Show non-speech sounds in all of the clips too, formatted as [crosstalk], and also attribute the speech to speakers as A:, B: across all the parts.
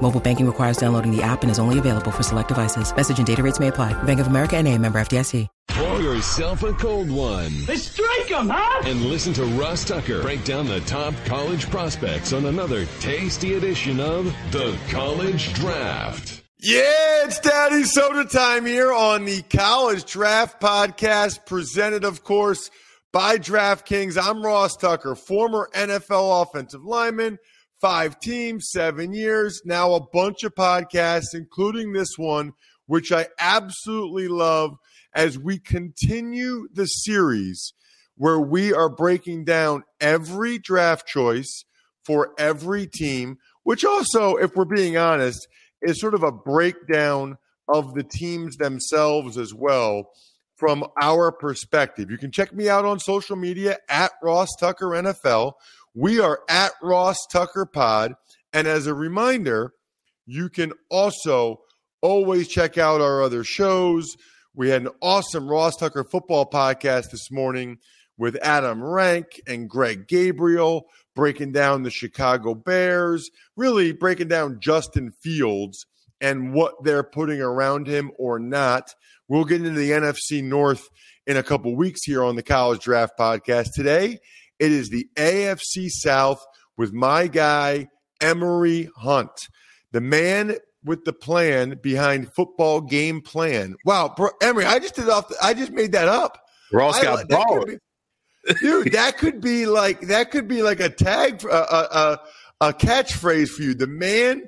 A: Mobile banking requires downloading the app and is only available for select devices. Message and data rates may apply. Bank of America and a member FDIC.
B: Pour yourself a cold one.
C: Let's strike 'em, huh?
B: And listen to Ross Tucker break down the top college prospects on another tasty edition of The College Draft.
D: Yeah, it's Daddy Soda time here on the College Draft Podcast, presented, of course, by DraftKings. I'm Ross Tucker, former NFL offensive lineman, five teams, seven years, now a bunch of podcasts, including this one, which I absolutely love as we continue the series where we are breaking down every draft choice for every team, which also, if we're being honest, is sort of a breakdown of the teams themselves as well from our perspective. You can check me out on social media at Ross Tucker NFL. We are at Ross Tucker Pod. And as a reminder, you can also always check out our other shows. We had an awesome Ross Tucker football podcast this morning with Adam Rank and Greg Gabriel breaking down the Chicago Bears, really breaking down Justin Fields and what they're putting around him or not. We'll get into the NFC North in a couple weeks here on the College Draft Podcast. Today, it is the AFC South with my guy, Emory Hunt, the man with the plan behind football game plan. Wow, bro, Emory, I just did off. The, I just made that up.
E: Ross got
D: baller. Dude, that could be like that could be like a tag, a, a, a catchphrase for you. The man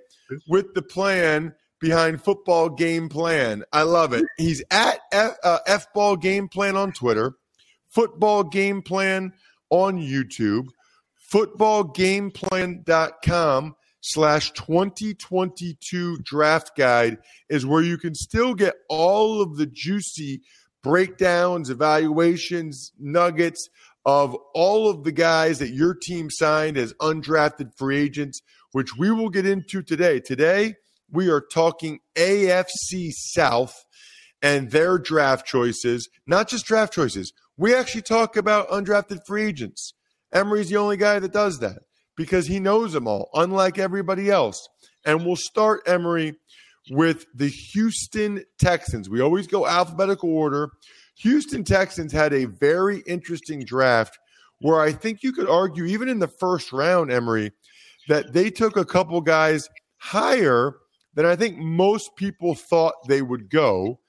D: with the plan behind football game plan. I love it. He's at F, uh, F ball game plan on Twitter, football game plan on YouTube, footballgameplan.com slash 2022 draft guide is where you can still get all of the juicy breakdowns, evaluations, nuggets of all of the guys that your team signed as undrafted free agents, which we will get into today. Today, we are talking AFC South and their draft choices, not just draft choices. We actually talk about undrafted free agents. Emory's the only guy that does that because he knows them all, unlike everybody else. And we'll start, Emory with the Houston Texans. We always go alphabetical order. Houston Texans had a very interesting draft where I think you could argue, even in the first round, Emory, that they took a couple guys higher than I think most people thought they would go.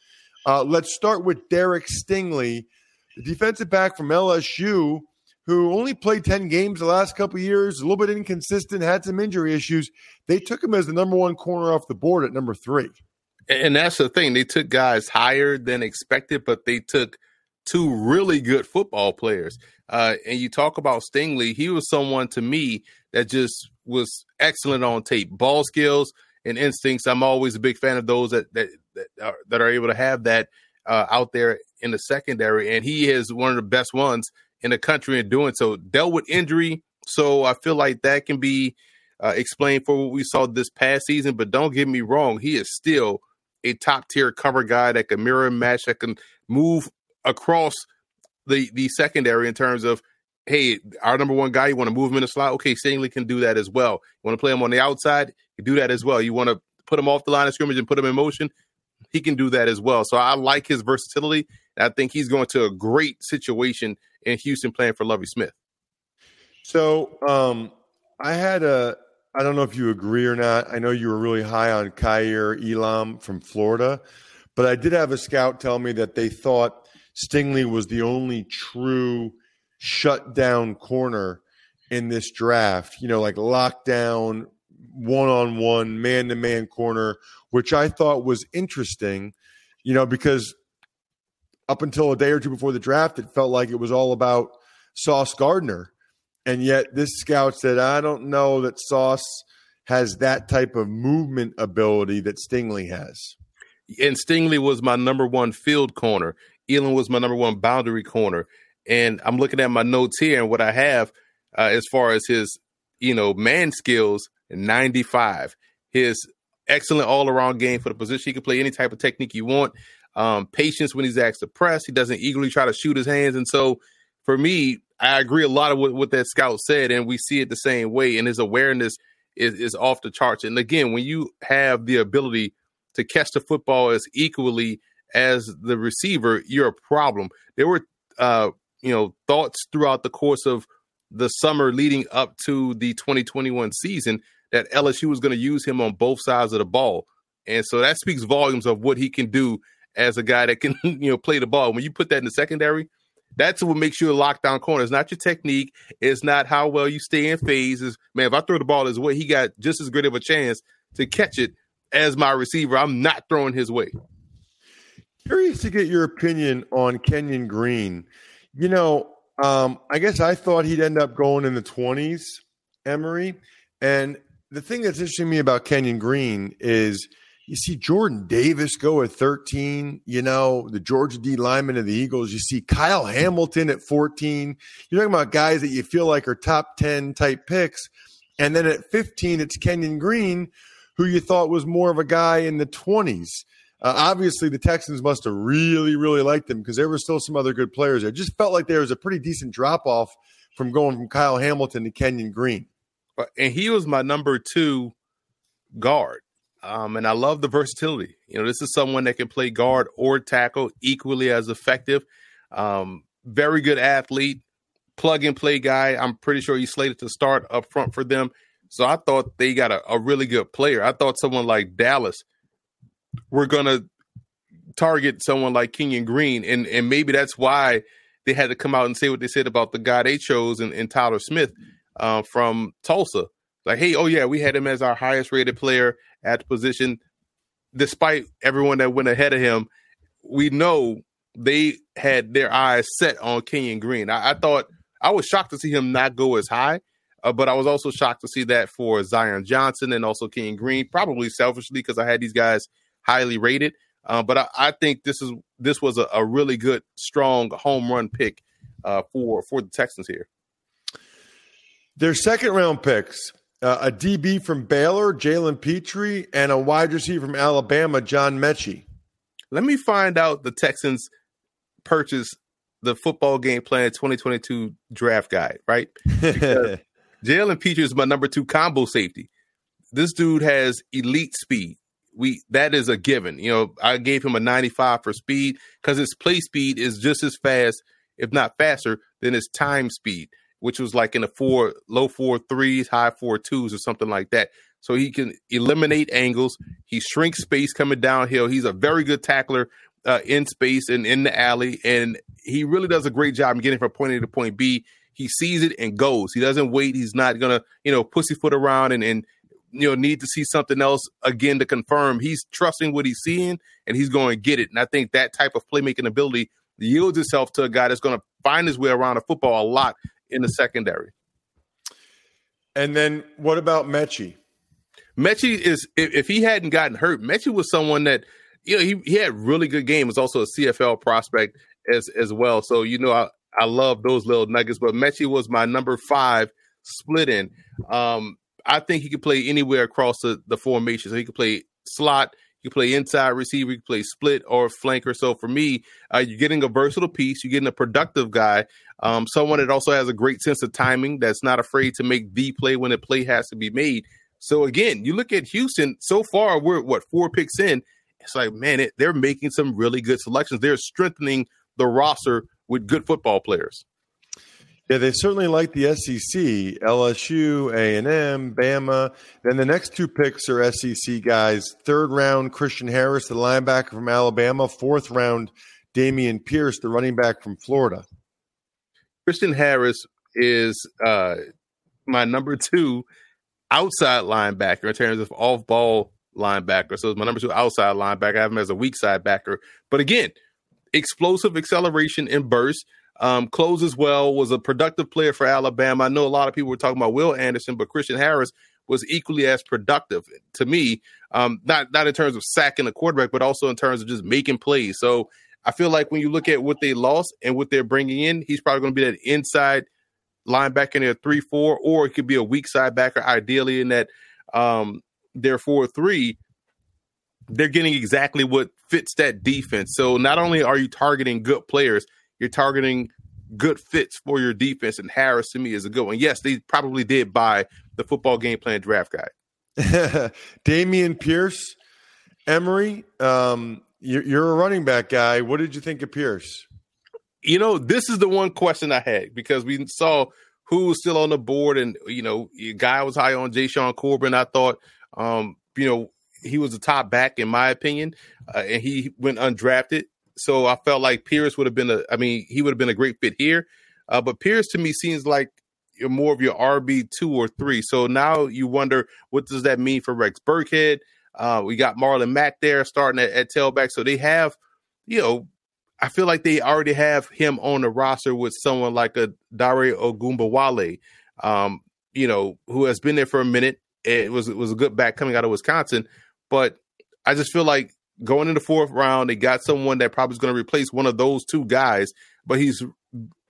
D: Uh, let's start with Derek Stingley, the defensive back from LSU, who only played 10 games the last couple years, a little bit inconsistent, had some injury issues. They took him as the number one corner off the board at number three.
E: And that's the thing. They took guys higher than expected, but they took two really good football players. Uh, and you talk about Stingley, he was someone to me that just was excellent on tape. Ball skills and instincts. I'm always a big fan of those that that that are, that are able to have that uh, out there in the secondary. And he is one of the best ones in the country in doing so. Dealt with injury, so I feel like that can be uh, explained for what we saw this past season. But don't get me wrong, he is still a top tier cover guy that can mirror and match, that can move across the the secondary in terms of hey, our number one guy, you want to move him in the slot? Okay, Stingley can do that as well. You want to play him on the outside? You do that as well. You want to put him off the line of scrimmage and put him in motion? He can do that as well. So I like his versatility. I think he's going to a great situation in Houston playing for Lovie Smith.
D: So um, I had a, I don't know if you agree or not. I know you were really high on Kaiir Elam from Florida, but I did have a scout tell me that they thought Stingley was the only true shut down corner in this draft, you know, like lockdown, one on one, man to man corner, which I thought was interesting, you know, because up until a day or two before the draft, it felt like it was all about Sauce Gardner. And yet this scout said, I don't know that Sauce has that type of movement ability that Stingley has.
E: And Stingley was my number one field corner. Elam was my number one boundary corner. And I'm looking at my notes here and what I have uh, as far as his, you know, man skills, 95. His excellent all around game for the position. He can play any type of technique you want. Um, patience when he's asked to press. He doesn't eagerly try to shoot his hands. And so for me, I agree a lot of what, what that scout said, and we see it the same way. And his awareness is, is off the charts. And again, when you have the ability to catch the football as equally as the receiver, you're a problem. There were, uh, you know, thoughts throughout the course of the summer leading up to the 2021 season that LSU was going to use him on both sides of the ball. And so that speaks volumes of what he can do as a guy that can, [laughs] you know, play the ball. When you put that in the secondary, that's what makes you a lockdown corner. It's not your technique. It's not how well you stay in phases. Man, if I throw the ball his way, he got just as good of a chance to catch it as my receiver. I'm not throwing his way.
D: Curious to get your opinion on Kenyon Green. You know, um, I guess I thought he'd end up going in the 20s, Emory. And the thing that's interesting to me about Kenyon Green is – you see Jordan Davis go at 13, you know, the Georgia D lineman of the Eagles. You see Kyle Hamilton at 14. You're talking about guys that you feel like are top 10 type picks. And then at 15, it's Kenyon Green, who you thought was more of a guy in the 20s. Uh, obviously, the Texans must have really, really liked him because there were still some other good players there. It just felt like there was a pretty decent drop off from going from Kyle Hamilton to Kenyon Green.
E: And he was my number two guard. Um, and I love the versatility. You know, this is someone that can play guard or tackle equally as effective. Um, very good athlete, plug and play guy. I'm pretty sure he's slated to start up front for them. So I thought they got a, a really good player. I thought someone like Dallas were going to target someone like Kenyon Green. And, and maybe that's why they had to come out and say what they said about the guy they chose and, in Tyler Smith uh, from Tulsa. Like, hey, oh yeah, we had him as our highest rated player at the position, despite everyone that went ahead of him. We know they had their eyes set on Kenyon Green. I, I thought I was shocked to see him not go as high, uh, but I was also shocked to see that for Zion Johnson and also Kenyon Green, probably selfishly because I had these guys highly rated. Uh, but I, I, think this is this was a, a, really good, strong home run pick uh, for for the Texans here.
D: Their second round picks uh, a DB from Baylor, Jalen Pitre, and a wide receiver from Alabama, John Metchie.
E: Let me find out the Texans purchase the football game plan 2022 draft guide, right? [laughs] Jalen Pitre is my number two combo safety. This dude has elite speed. We that is a given. You know, I gave him a 95 for speed because his play speed is just as fast, if not faster, than his time speed which was like in the four low four threes, high four twos, or something like that. So he can eliminate angles. He shrinks space coming downhill. He's a very good tackler uh, in space and in the alley, and he really does a great job in getting from point A to point B. He sees it and goes. He doesn't wait. He's not gonna, you know, pussyfoot around and and you know need to see something else again to confirm. He's trusting what he's seeing and he's going to get it. And I think that type of playmaking ability yields itself to a guy that's going to find his way around the football a lot in the secondary.
D: And then what about Metchie?
E: Metchie is if, if, he hadn't gotten hurt, Metchie was someone that you know he, he had really good game. Was also a CFL prospect as as well. So you know I I love those little nuggets. But Metchie was my number five split in. Um, I think he could play anywhere across the, the formation. So he could play slot, you play inside receiver, you play split or flanker. So for me, uh, you're getting a versatile piece. You're getting a productive guy, um, someone that also has a great sense of timing. That's not afraid to make the play when a play has to be made. So again, you look at Houston. So far, we're what four picks in. It's like man, it, they're making some really good selections. They're strengthening the roster with good football players.
D: Yeah, they certainly like the SEC, LSU, A&M, Bama. Then the next two picks are SEC guys. Third round, Christian Harris, the linebacker from Alabama. Fourth round, Dameon Pierce, the running back from Florida.
E: Christian Harris is uh, my number two outside linebacker in terms of off ball linebacker. So it's my number two outside linebacker. I have him as a weak side backer. But again, explosive acceleration and burst. Um, closes well, was a productive player for Alabama. I know a lot of people were talking about Will Anderson, but Christian Harris was equally as productive to me. Um, not not in terms of sacking the quarterback, but also in terms of just making plays. So I feel like when you look at what they lost and what they're bringing in, he's probably going to be that inside linebacker in their three four, or it could be a weak side backer, ideally in that um, their four three. They're getting exactly what fits that defense. So not only are you targeting good players, you're targeting good fits for your defense. And Harris to me is a good one. Yes, they probably did buy the football game plan draft guide. [laughs]
D: Dameon Pierce, Emory, um, you're, you're a running back guy. What did you think of Pierce?
E: You know, this is the one question I had because we saw who was still on the board, and you know, guy was high on Jashaun Corbin. I thought, um, you know, he was the top back in my opinion, uh, and he went undrafted. So I felt like Pierce would have been a. I mean, he would have been a great fit here. Uh, but Pierce to me seems like you're more of your RB two or three. So now you wonder what does that mean for Rex Burkhead? Uh, we got Marlon Mack there starting at, at tailback. So they have, you know, I feel like they already have him on the roster with someone like a Dare Ogunbowale, um, you know, who has been there for a minute. It was it was a good back coming out of Wisconsin, but I just feel like going in the fourth round, they got someone that probably is going to replace one of those two guys, but he's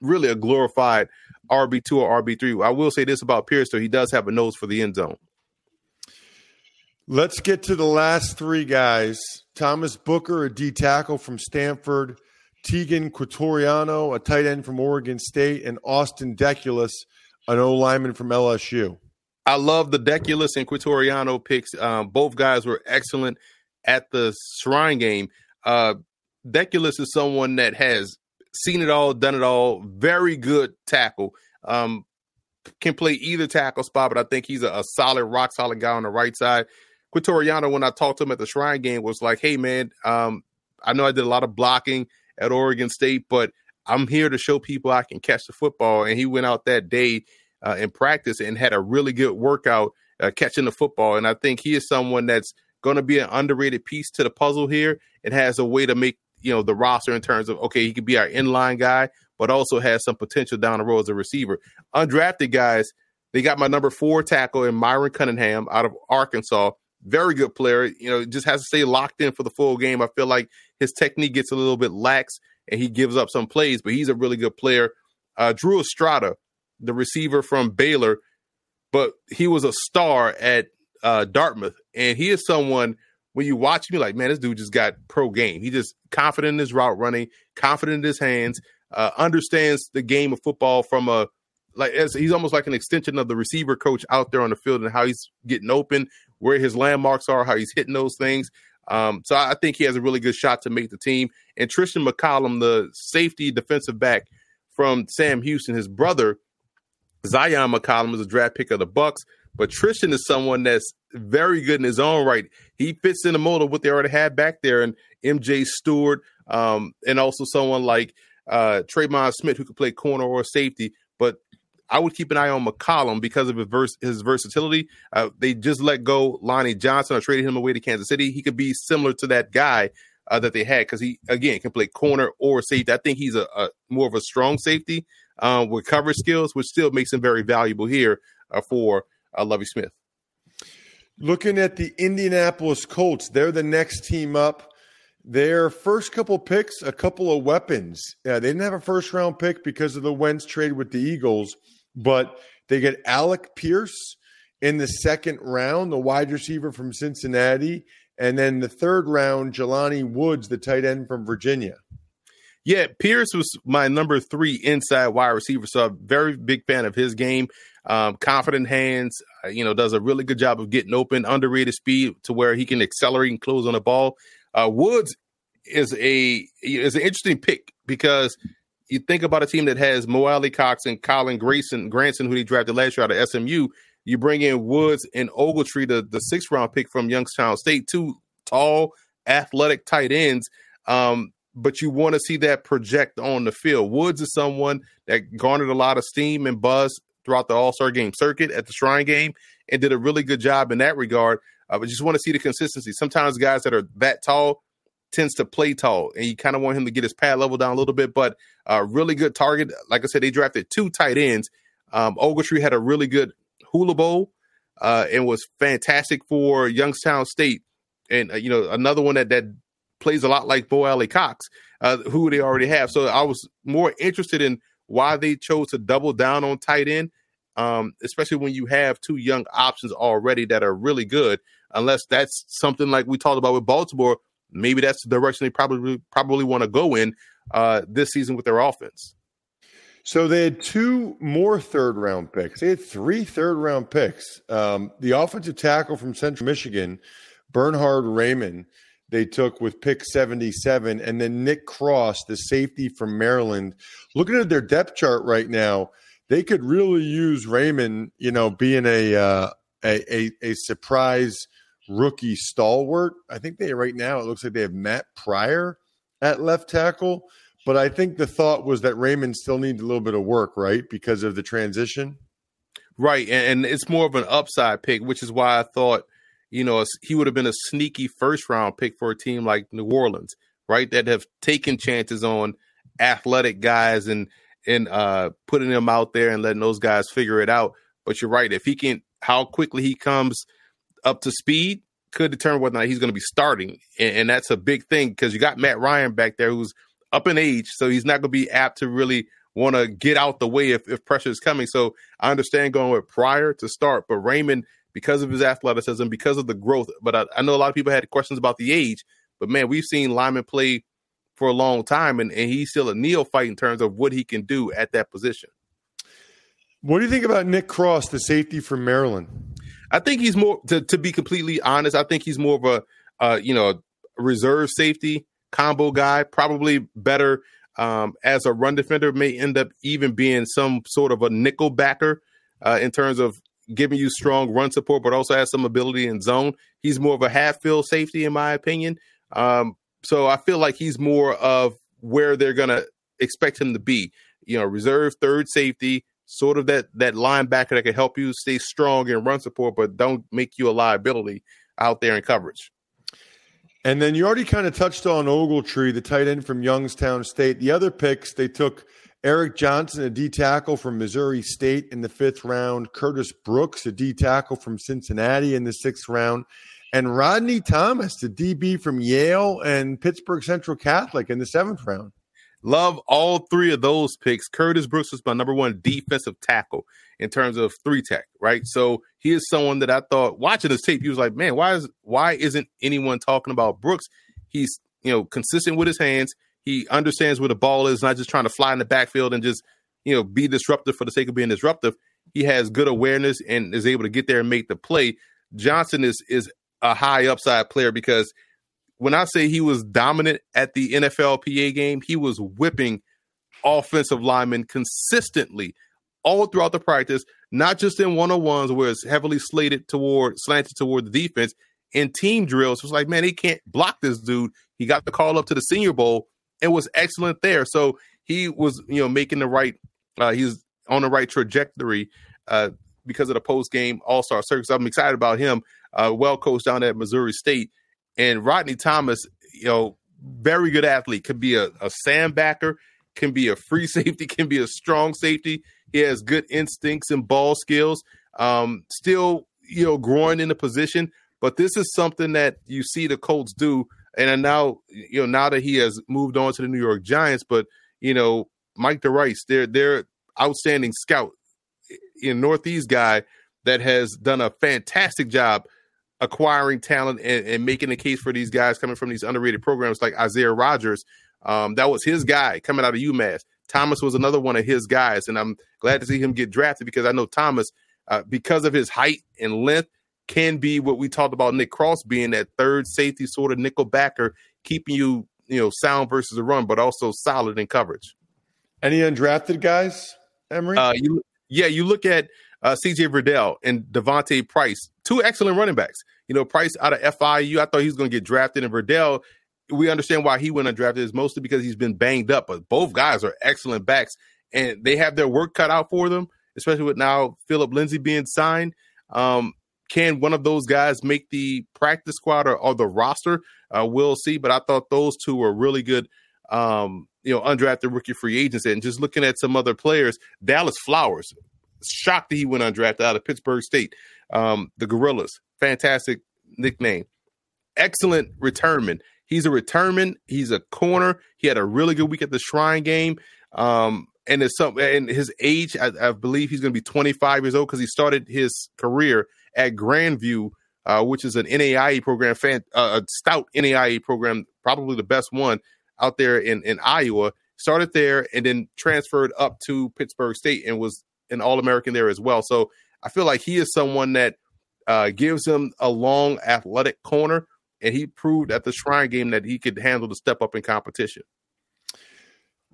E: really a glorified RB two or RB three. I will say this about Pierce, though he does have a nose for the end zone.
D: Let's get to the last three guys. Thomas Booker, a D tackle from Stanford, Teagan Quitoriano, a tight end from Oregon State, and Austin Deculus, an O lineman from LSU.
E: I love the Deculus and Quitoriano picks. Um, both guys were excellent at the Shrine game. Uh, Deculus is someone that has seen it all, done it all. Very good tackle. Um, can play either tackle spot, but I think he's a, a solid, rock solid guy on the right side. Quitoriano, when I talked to him at the Shrine game, was like, "Hey, man, um, I know I did a lot of blocking at Oregon State, but I'm here to show people I can catch the football." And he went out that day uh, in practice and had a really good workout uh, catching the football. And I think he is someone that's going to be an underrated piece to the puzzle here. It has a way to make you know the roster in terms of okay, he could be our inline guy, but also has some potential down the road as a receiver. Undrafted guys, they got my number four tackle in Myron Cunningham out of Arkansas. Very good player. You know, just has to stay locked in for the full game. I feel like his technique gets a little bit lax and he gives up some plays, but he's a really good player. Uh, Drew Estrada, the receiver from Baylor, but he was a star at uh, Dartmouth, and he is someone when you watch him, like, man, this dude just got pro game. He just confident in his route running, confident in his hands, uh, understands the game of football from a like as he's almost like an extension of the receiver coach out there on the field and how he's getting open, where his landmarks are, how he's hitting those things. Um, so I think he has a really good shot to make the team. And Tristan McCollum, the safety defensive back from Sam Houston, his brother Zion McCollum is a draft pick of the Bucs. But Tristan is someone that's very good in his own right. He fits in the mold of what they already had back there, and MJ Stewart, um, and also someone like uh, Tremon Smith who could play corner or safety. But I would keep an eye on McCollum because of his, vers- his versatility. Uh, they just let go Lonnie Johnson or traded him away to Kansas City. He could be similar to that guy uh, that they had because he again can play corner or safety. I think he's a, a more of a strong safety um, with coverage skills, which still makes him very valuable here uh, for uh, Lovie Smith.
D: Looking at the Indianapolis Colts, they're the next team up. Their first couple picks, a couple of weapons. Yeah, they didn't have a first round pick because of the Wentz trade with the Eagles, but they get Alec Pierce in the second round, the wide receiver from Cincinnati, and then the third round, Jelani Woods, the tight end from Virginia.
E: Yeah, Pierce was my number three inside wide receiver, so I'm very big fan of his game. Um, confident hands, uh, you know, does a really good job of getting open, underrated speed to where he can accelerate and close on the ball. Uh, Woods is a is an interesting pick because you think about a team that has Mo Alie-Cox and Colin Grayson Granson, who he drafted last year out of SMU. You bring in Woods and Ogletree, the, the sixth round pick from Youngstown State, two tall, athletic tight ends. Um, but you want to see that project on the field. Woods is someone that garnered a lot of steam and buzz throughout the All Star game circuit at the Shrine game and did a really good job in that regard. Uh, but just want to see the consistency. Sometimes guys that are that tall tends to play tall, and you kind of want him to get his pad level down a little bit. But uh, really good target. Like I said, they drafted two tight ends. Um, Ogletree had a really good Hula Bowl uh, and was fantastic for Youngstown State. And uh, you know another one that that plays a lot like Bo Alie-Cox, uh, who they already have. So I was more interested in why they chose to double down on tight end, um, especially when you have two young options already that are really good. Unless that's something like we talked about with Baltimore, maybe that's the direction they probably probably want to go in uh, this season with their offense.
D: So they had two more third round picks. They had three third round picks. Um, the offensive tackle from Central Michigan, Bernhard Raimann, they took with pick 77, and then Nick Cross, the safety from Maryland. Looking at their depth chart right now, they could really use Raimann, you know, being a uh, a, a, a surprise rookie stalwart. I think they right now it looks like they have Matt Pryor at left tackle, but I think the thought was that Raimann still needs a little bit of work, right, because of the transition.
E: Right, and, it's more of an upside pick, which is why I thought, you know, he would have been a sneaky first round pick for a team like New Orleans, right, that have taken chances on athletic guys and and uh putting them out there and letting those guys figure it out. But you're right, if he can, how quickly he comes up to speed could determine whether or not he's going to be starting, and, and that's a big thing because you got Matt Ryan back there who's up in age, so he's not going to be apt to really want to get out the way if, if pressure is coming. So I understand going with Pryor to start, but Raimann, because of his athleticism, because of the growth, but I, I know a lot of people had questions about the age, but man, we've seen Lyman play for a long time, and, and he's still a neophyte in terms of what he can do at that position.
D: What do you think about Nick Cross, the safety from Maryland?
E: I think he's more to, to be completely honest. I think he's more of a uh, you know reserve safety combo guy. Probably better um, as a run defender. May end up even being some sort of a nickel backer uh, in terms of giving you strong run support, but also has some ability in zone. He's more of a half field safety, in my opinion. Um, so I feel like he's more of where they're gonna expect him to be. You know, reserve third safety sort of that that linebacker that can help you stay strong and run support, but don't make you a liability out there in coverage.
D: And then you already kind of touched on Ogletree, the tight end from Youngstown State. The other picks, they took Eric Johnson, a D tackle from Missouri State in the fifth round, Curtis Brooks, a D tackle from Cincinnati in the sixth round, and Rodney Thomas, the DB from Yale and Pittsburgh Central Catholic in the seventh round.
E: Love all three of those picks. Curtis Brooks was my number one defensive tackle in terms of three tech, right? So he is someone that I thought watching this tape, he was like, man, why is why isn't anyone talking about Brooks? He's you know consistent with his hands. He understands where the ball is, not just trying to fly in the backfield and just you know be disruptive for the sake of being disruptive. He has good awareness and is able to get there and make the play. Johnson is is a high upside player because when I say he was dominant at the NFLPA game, he was whipping offensive linemen consistently all throughout the practice, not just in one on ones where it's heavily slated toward slanted toward the defense. In team drills, it was like, man, they can't block this dude. He got the call up to the Senior Bowl and was excellent there. So he was, you know, making the right. Uh, he's on the right trajectory uh, because of the post game All Star circus. I'm excited about him. Uh, well coached down at Missouri State. And Rodney Thomas, you know, very good athlete, could be a, a sandbacker, can be a free [laughs] safety, can be a strong safety. He has good instincts and ball skills. Um, still, you know, growing in the position, but this is something that you see the Colts do. And now, you know, now that he has moved on to the New York Giants, but you know, Mike DeRice, they're they're outstanding scout in Northeast guy that has done a fantastic job acquiring talent and, and, making the case for these guys coming from these underrated programs like Isaiah Rogers. Um, that was his guy coming out of UMass. Thomas was another one of his guys, and I'm glad to see him get drafted because I know Thomas, uh, because of his height and length, can be what we talked about Nick Cross being that third safety sort of nickel backer, keeping you you know sound versus a run, but also solid in coverage.
D: Any undrafted guys, Emory?
E: Uh, you, yeah, you look at uh, C.J. Verdell and D'Vonte Price, two excellent running backs. You know, Price out of FIU, I thought he was going to get drafted, and Verdell, we understand why he went undrafted is mostly because he's been banged up. But both guys are excellent backs, and they have their work cut out for them, especially with now Philip Lindsay being signed. Um, can one of those guys make the practice squad or, or the roster? Uh, we'll see. But I thought those two were really good. Um, you know, undrafted rookie free agents, and just looking at some other players, Dallas Flowers, shocked that he went undrafted out of Pittsburg State. Um, the Gorillas, fantastic nickname. Excellent returnment. He's a return. He's a corner. He had a really good week at the Shrine game. Um, and it's some and his age, I, I believe he's going to be 25 years old because he started his career at Grandview, uh, which is an NAIA program, fan, uh, a stout NAIA program, probably the best one out there in in Iowa. Started there and then transferred up to Pittsburg State and was an All American there as well. So I feel like he is someone that uh, gives him a long athletic corner, and he proved at the Shrine game that he could handle the step up in competition.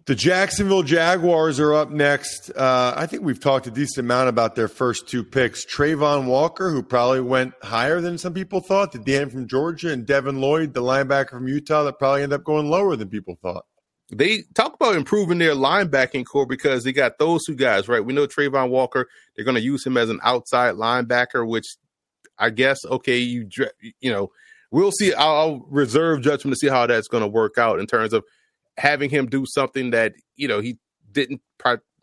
D: The Jacksonville Jaguars are up next. Uh, I think we've talked a decent amount about their first two picks. Travon Walker, who probably went higher than some people thought, the Dan from Georgia, and Devin Lloyd, the linebacker from Utah, that probably ended up going lower than people thought.
E: They talk about improving their linebacking core because they got those two guys, right? We know Travon Walker, they're going to use him as an outside linebacker, which I guess, okay, you, you know, we'll see. I'll, I'll reserve judgment to see how that's going to work out in terms of – having him do something that you know he didn't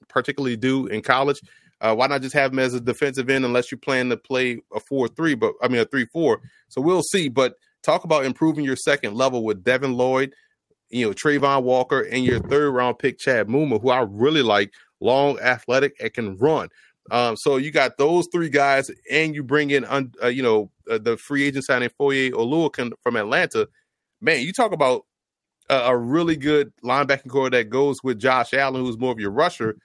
E: particularly do in college. Uh, why not just have him as a defensive end unless you plan to play a four three, but I mean a three four. So we'll see. But talk about improving your second level with Devin Lloyd, you know Travon Walker, and your third round pick Chad Muma, who I really like, long, athletic, and can run. Um, so you got those three guys, and you bring in, uh, you know, uh, the free agent signing Foye Oluokun from Atlanta. Man, you talk about a, a really good linebacking core that goes with Josh Allen, who's more of your rusher.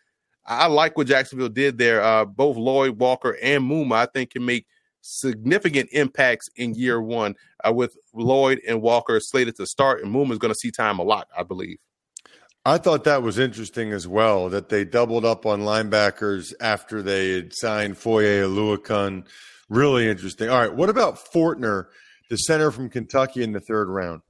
E: I like what Jacksonville did there. Uh, both Lloyd Walker and Muma, I think, can make significant impacts in year one uh, with Lloyd and Walker slated to start, and Muma is going to see time a lot, I believe.
D: I thought that was interesting as well that they doubled up on linebackers after they had signed Foye Oluokun. Really interesting. All right, what about Fortner, the center from Kentucky in the third round?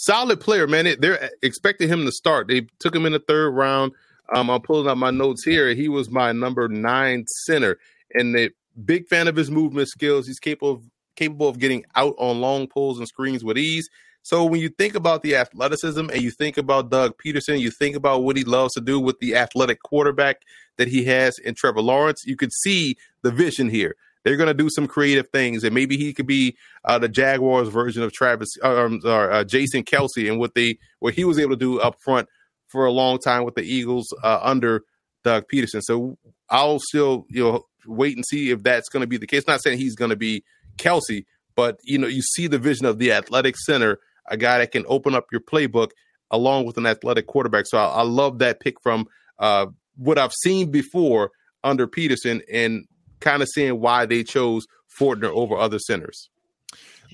E: Solid player, man. they're expecting him to start. They took him in the third round. Um, I'm pulling up my notes here. He was my number nine center, and the big fan of his movement skills. He's capable of, capable of getting out on long pulls and screens with ease. So when you think about the athleticism and you think about Doug Pederson, you think about what he loves to do with the athletic quarterback that he has in Trevor Lawrence, you could see the vision here. They're going to do some creative things, and maybe he could be uh, the Jaguars version of Travis um, or uh, Jason Kelce and what they what he was able to do up front for a long time with the Eagles uh, under Doug Pederson. So I'll still you know wait and see if that's going to be the case. Not saying he's going to be Kelce, but you know you see the vision of the athletic center, a guy that can open up your playbook along with an athletic quarterback. So I, I love that pick from uh, what I've seen before under Pederson and kind of seeing why they chose Fortner over other centers.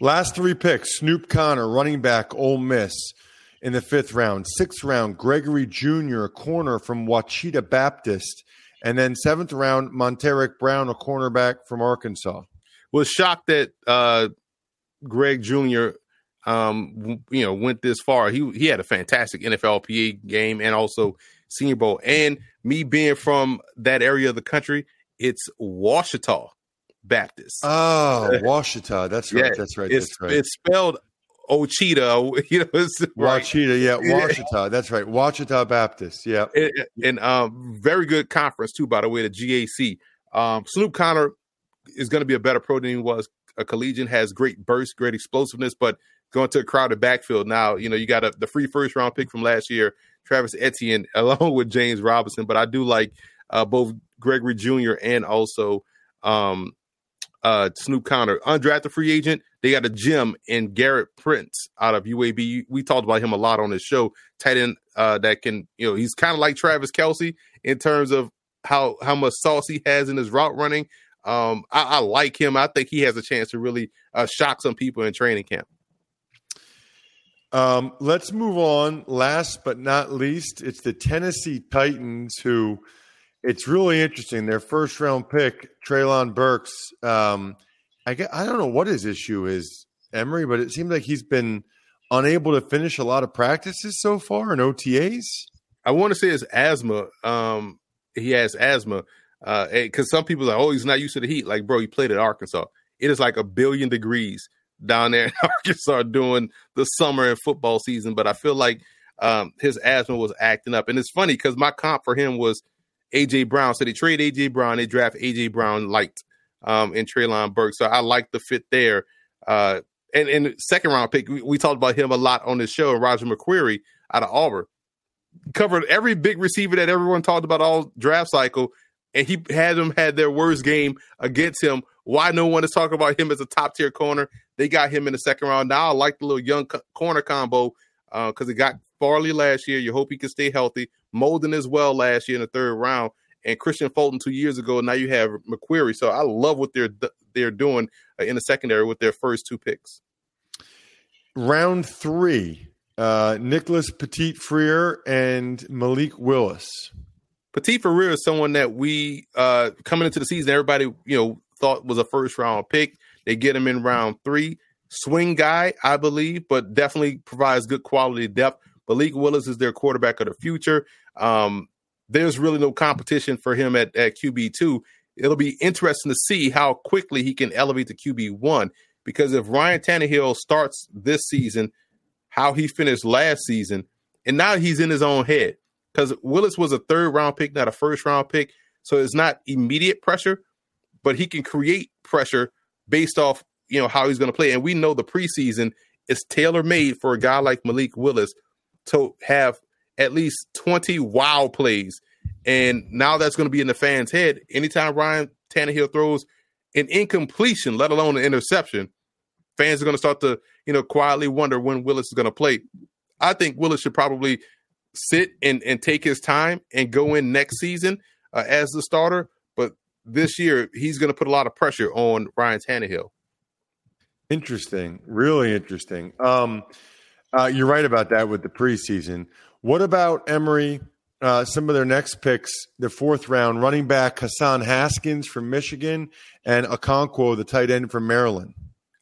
D: Last three picks Snoop Conner, running back, Ole Miss in the fifth round. Sixth round, Gregory Jr., a corner from Ouachita Baptist. And then seventh round, Montaric Brown, a cornerback from Arkansas.
E: Was shocked that uh, Greg Jr. Um, you know went this far. He he had a fantastic NFLPA game and also Senior Bowl. And me being from that area of the country, it's Ouachita Baptist.
D: Oh, Ouachita. That's right. Yeah, that's right.
E: It's,
D: that's right.
E: It's spelled Ochita. [laughs] You know, it's
D: Ouachita. Yeah, [laughs] Ouachita. That's right. Ouachita Baptist. Yeah,
E: and, and um, very good conference too. By the way, the GAC. Um, Snoop Conner is going to be a better pro than he was a collegian. Has great burst, great explosiveness, but going to a crowded backfield now. You know, you got a, the free first round pick from last year, Travis Etienne, [laughs] along with James Robinson. But I do like uh, both Gregory Jr. and also um, uh, Snoop Conner. Undrafted free agent, they got a gem in Gerrit Prince out of UAB. We talked about him a lot on this show. Tight end uh, that can, you know, he's kind of like Travis Kelce in terms of how how much sauce he has in his route running. Um, I, I like him. I think he has a chance to really uh, shock some people in training camp.
D: Um, let's move on. Last but not least, it's the Tennessee Titans who – it's really interesting. Their first round pick, Treylon Burks. Um, I I don't know what his issue is, Emory, but it seems like he's been unable to finish a lot of practices so far in OTAs.
E: I want to say it's asthma. Um, he has asthma because uh, some people are like, oh, he's not used to the heat. Like, bro, he played at Arkansas. It is like a billion degrees down there in [laughs] Arkansas during the summer and football season. But I feel like um, his asthma was acting up, and it's funny because my comp for him was AJ Brown. So they trade AJ Brown, they draft AJ Brown light um, in Treylon Burke. So I like the fit there. Uh, and and second round pick. We, we talked about him a lot on this show. Roger McCreary out of Auburn covered every big receiver that everyone talked about all draft cycle, and he had them had their worst game against him. Why no one is talking about him as a top tier corner? They got him in the second round. Now I like the little young co- corner combo because uh, he got Farley last year. You hope he can stay healthy. Molden as well last year in the third round, and Kristian Fulton two years ago. Now you have McCreary. So I love what they're they're doing uh, in the secondary with their first two picks.
D: Round three, uh, Nicholas Petit-Frere and Malik Willis.
E: Petit-Frere is someone that we uh, coming into the season, everybody you know thought was a first round pick. They get him in round three. Swing guy, I believe, but definitely provides good quality depth. Malik Willis is their quarterback of the future. Um, there's really no competition for him at, at QB two. It'll be interesting to see how quickly he can elevate to QB one because if Ryan Tannehill starts this season how he finished last season, and now he's in his own head because Willis was a third round pick, not a first round pick. So it's not immediate pressure, but he can create pressure based off you know how he's going to play. And we know the preseason is tailor made for a guy like Malik Willis to have at least 20 wow plays. And now that's going to be in the fans' head. Anytime Ryan Tannehill throws an incompletion, let alone an interception, fans are going to start to, you know, quietly wonder when Willis is going to play. I think Willis should probably sit and, and take his time and go in next season uh, as the starter. But this year, he's going to put a lot of pressure on Ryan Tannehill.
D: Interesting. Really interesting. Um, uh, you're right about that with the preseason. What about Emory? Uh, some of their next picks, the fourth round running back Hassan Haskins from Michigan and Okonkwo, the tight end from Maryland.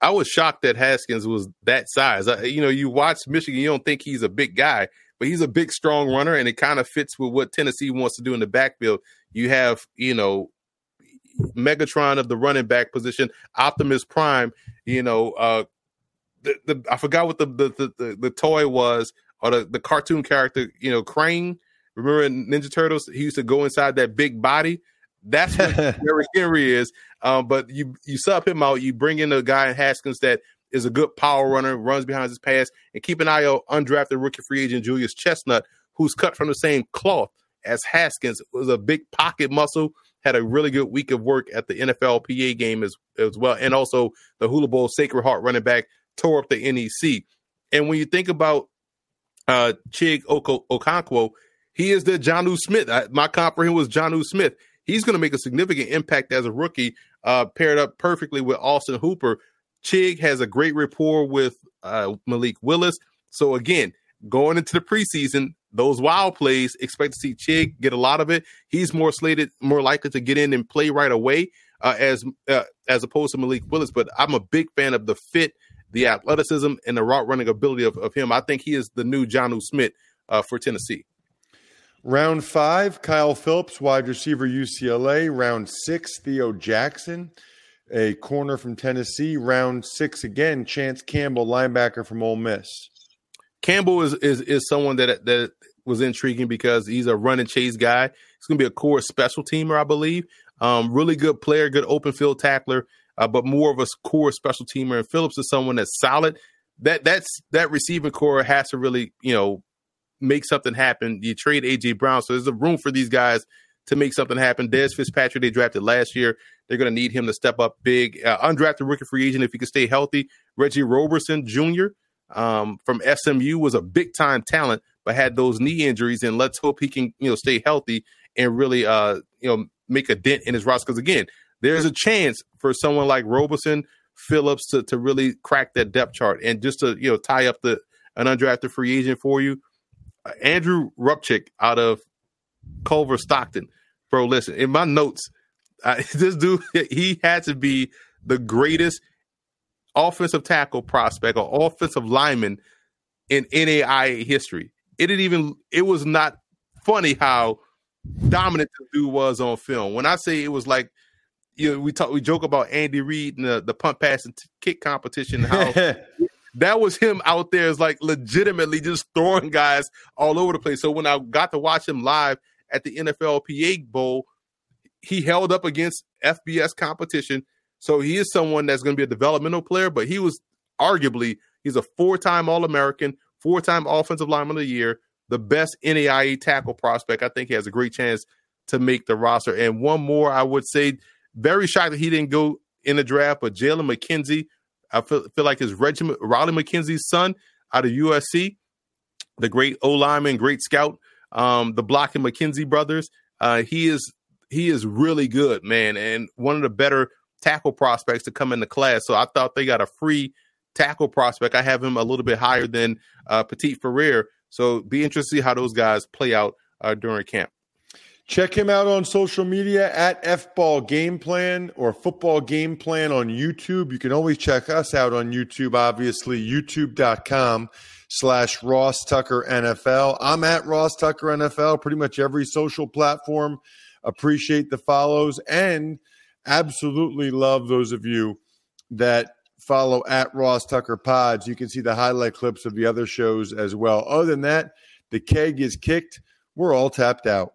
E: I was shocked that Haskins was that size. I, you know, you watch Michigan, you don't think he's a big guy, but he's a big, strong runner, and it kind of fits with what Tennessee wants to do in the backfield. You have, you know, Megatron of the running back position, Optimus Prime. You know, uh, the, the I forgot what the the, the the toy was or the the cartoon character. You know, Crane. Remember Ninja Turtles? He used to go inside that big body. That's what [laughs] Derrick Henry is. Um, but you you sub him out, you bring in a guy in Haskins that is a good power runner, runs behind his pass, and keep an eye out undrafted rookie free agent Julius Chestnut, who's cut from the same cloth as Haskins, was a big pocket muscle, had a really good week of work at the NFLPA game as as well, and also the Hula Bowl Sacred Heart running back tore up the NEC. And when you think about uh Chig Oko- Okonkwo, he is the Jonnu Smith. I, my comp for him was Jonnu Smith he's going to make a significant impact as a rookie, uh, paired up perfectly with Austin Hooper. Chig has a great rapport with uh, Malik Willis. So again, going into the preseason, those wild plays, expect to see Chig get a lot of it. He's more slated, more likely to get in and play right away, uh, as uh, as opposed to Malik Willis. But I'm a big fan of the fit, the athleticism, and the route running ability of, of him. I think he is the new Jonnu Smith uh, for Tennessee.
D: Round five, Kyle Philips, wide receiver, UCLA. Round six, Theo Jackson, a corner from Tennessee. Round six again, Chance Campbell, linebacker from Ole Miss.
E: Campbell is is is someone that that was intriguing because he's a run and chase guy. He's going to be a core special teamer, I believe. Um, really good player, good open field tackler, uh, but more of a core special teamer. And Phillips is someone that's solid. That that's that receiving core has to really you know make something happen. You trade AJ Brown, so there's a room for these guys to make something happen. Dez Fitzpatrick, they drafted last year. They're going to need him to step up big. Uh, undrafted rookie free agent, if he can stay healthy. Reggie Roberson Jr. Um, from SMU was a big time talent, but had those knee injuries. And let's hope he can, you know, stay healthy and really, uh, you know, make a dent in his roster. Because again, there's a chance for someone like Roberson, Philips to to really crack that depth chart and just to you know tie up the an undrafted free agent for you. Uh, Andrew Rupcich out of Culver Stockton. Bro, listen, in my notes, I, [laughs] this dude, he had to be the greatest offensive tackle prospect or offensive lineman in NAIA history. It didn't even, it was not funny how dominant the dude was on film. When I say it was like, you know, we talk, we joke about Andy Reid and the, the punt, pass, and t- kick competition. How [laughs] that was him out there is like legitimately just throwing guys all over the place. So when I got to watch him live at the NFLPA Bowl, he held up against FBS competition. So he is someone that's going to be a developmental player, but he was arguably he's a four-time All-American, four-time Offensive Lineman of the Year, the best NAIA tackle prospect. I think he has a great chance to make the roster. And one more, I would say, very shocked that he didn't go in the draft, but Jalen McKenzie, I feel, feel like his regiment, Raleigh McKenzie's son out of USC, the great O lineman, great scout, um, the Block and McKenzie brothers. Uh, he is he is really good, man, and one of the better tackle prospects to come in the class. So I thought they got a free tackle prospect. I have him a little bit higher than uh, Petit-Frere. So be interested to see how those guys play out uh, during camp.
D: Check him out on social media at FBall Game Plan or Football Game Plan on YouTube. You can always check us out on YouTube, obviously, youtube.com slash Ross Tucker NFL. I'm at Ross Tucker NFL, pretty much every social platform. Appreciate the follows and absolutely love those of you that follow at Ross Tucker Pods. You can see the highlight clips of the other shows as well. Other than that, the keg is kicked. We're all tapped out.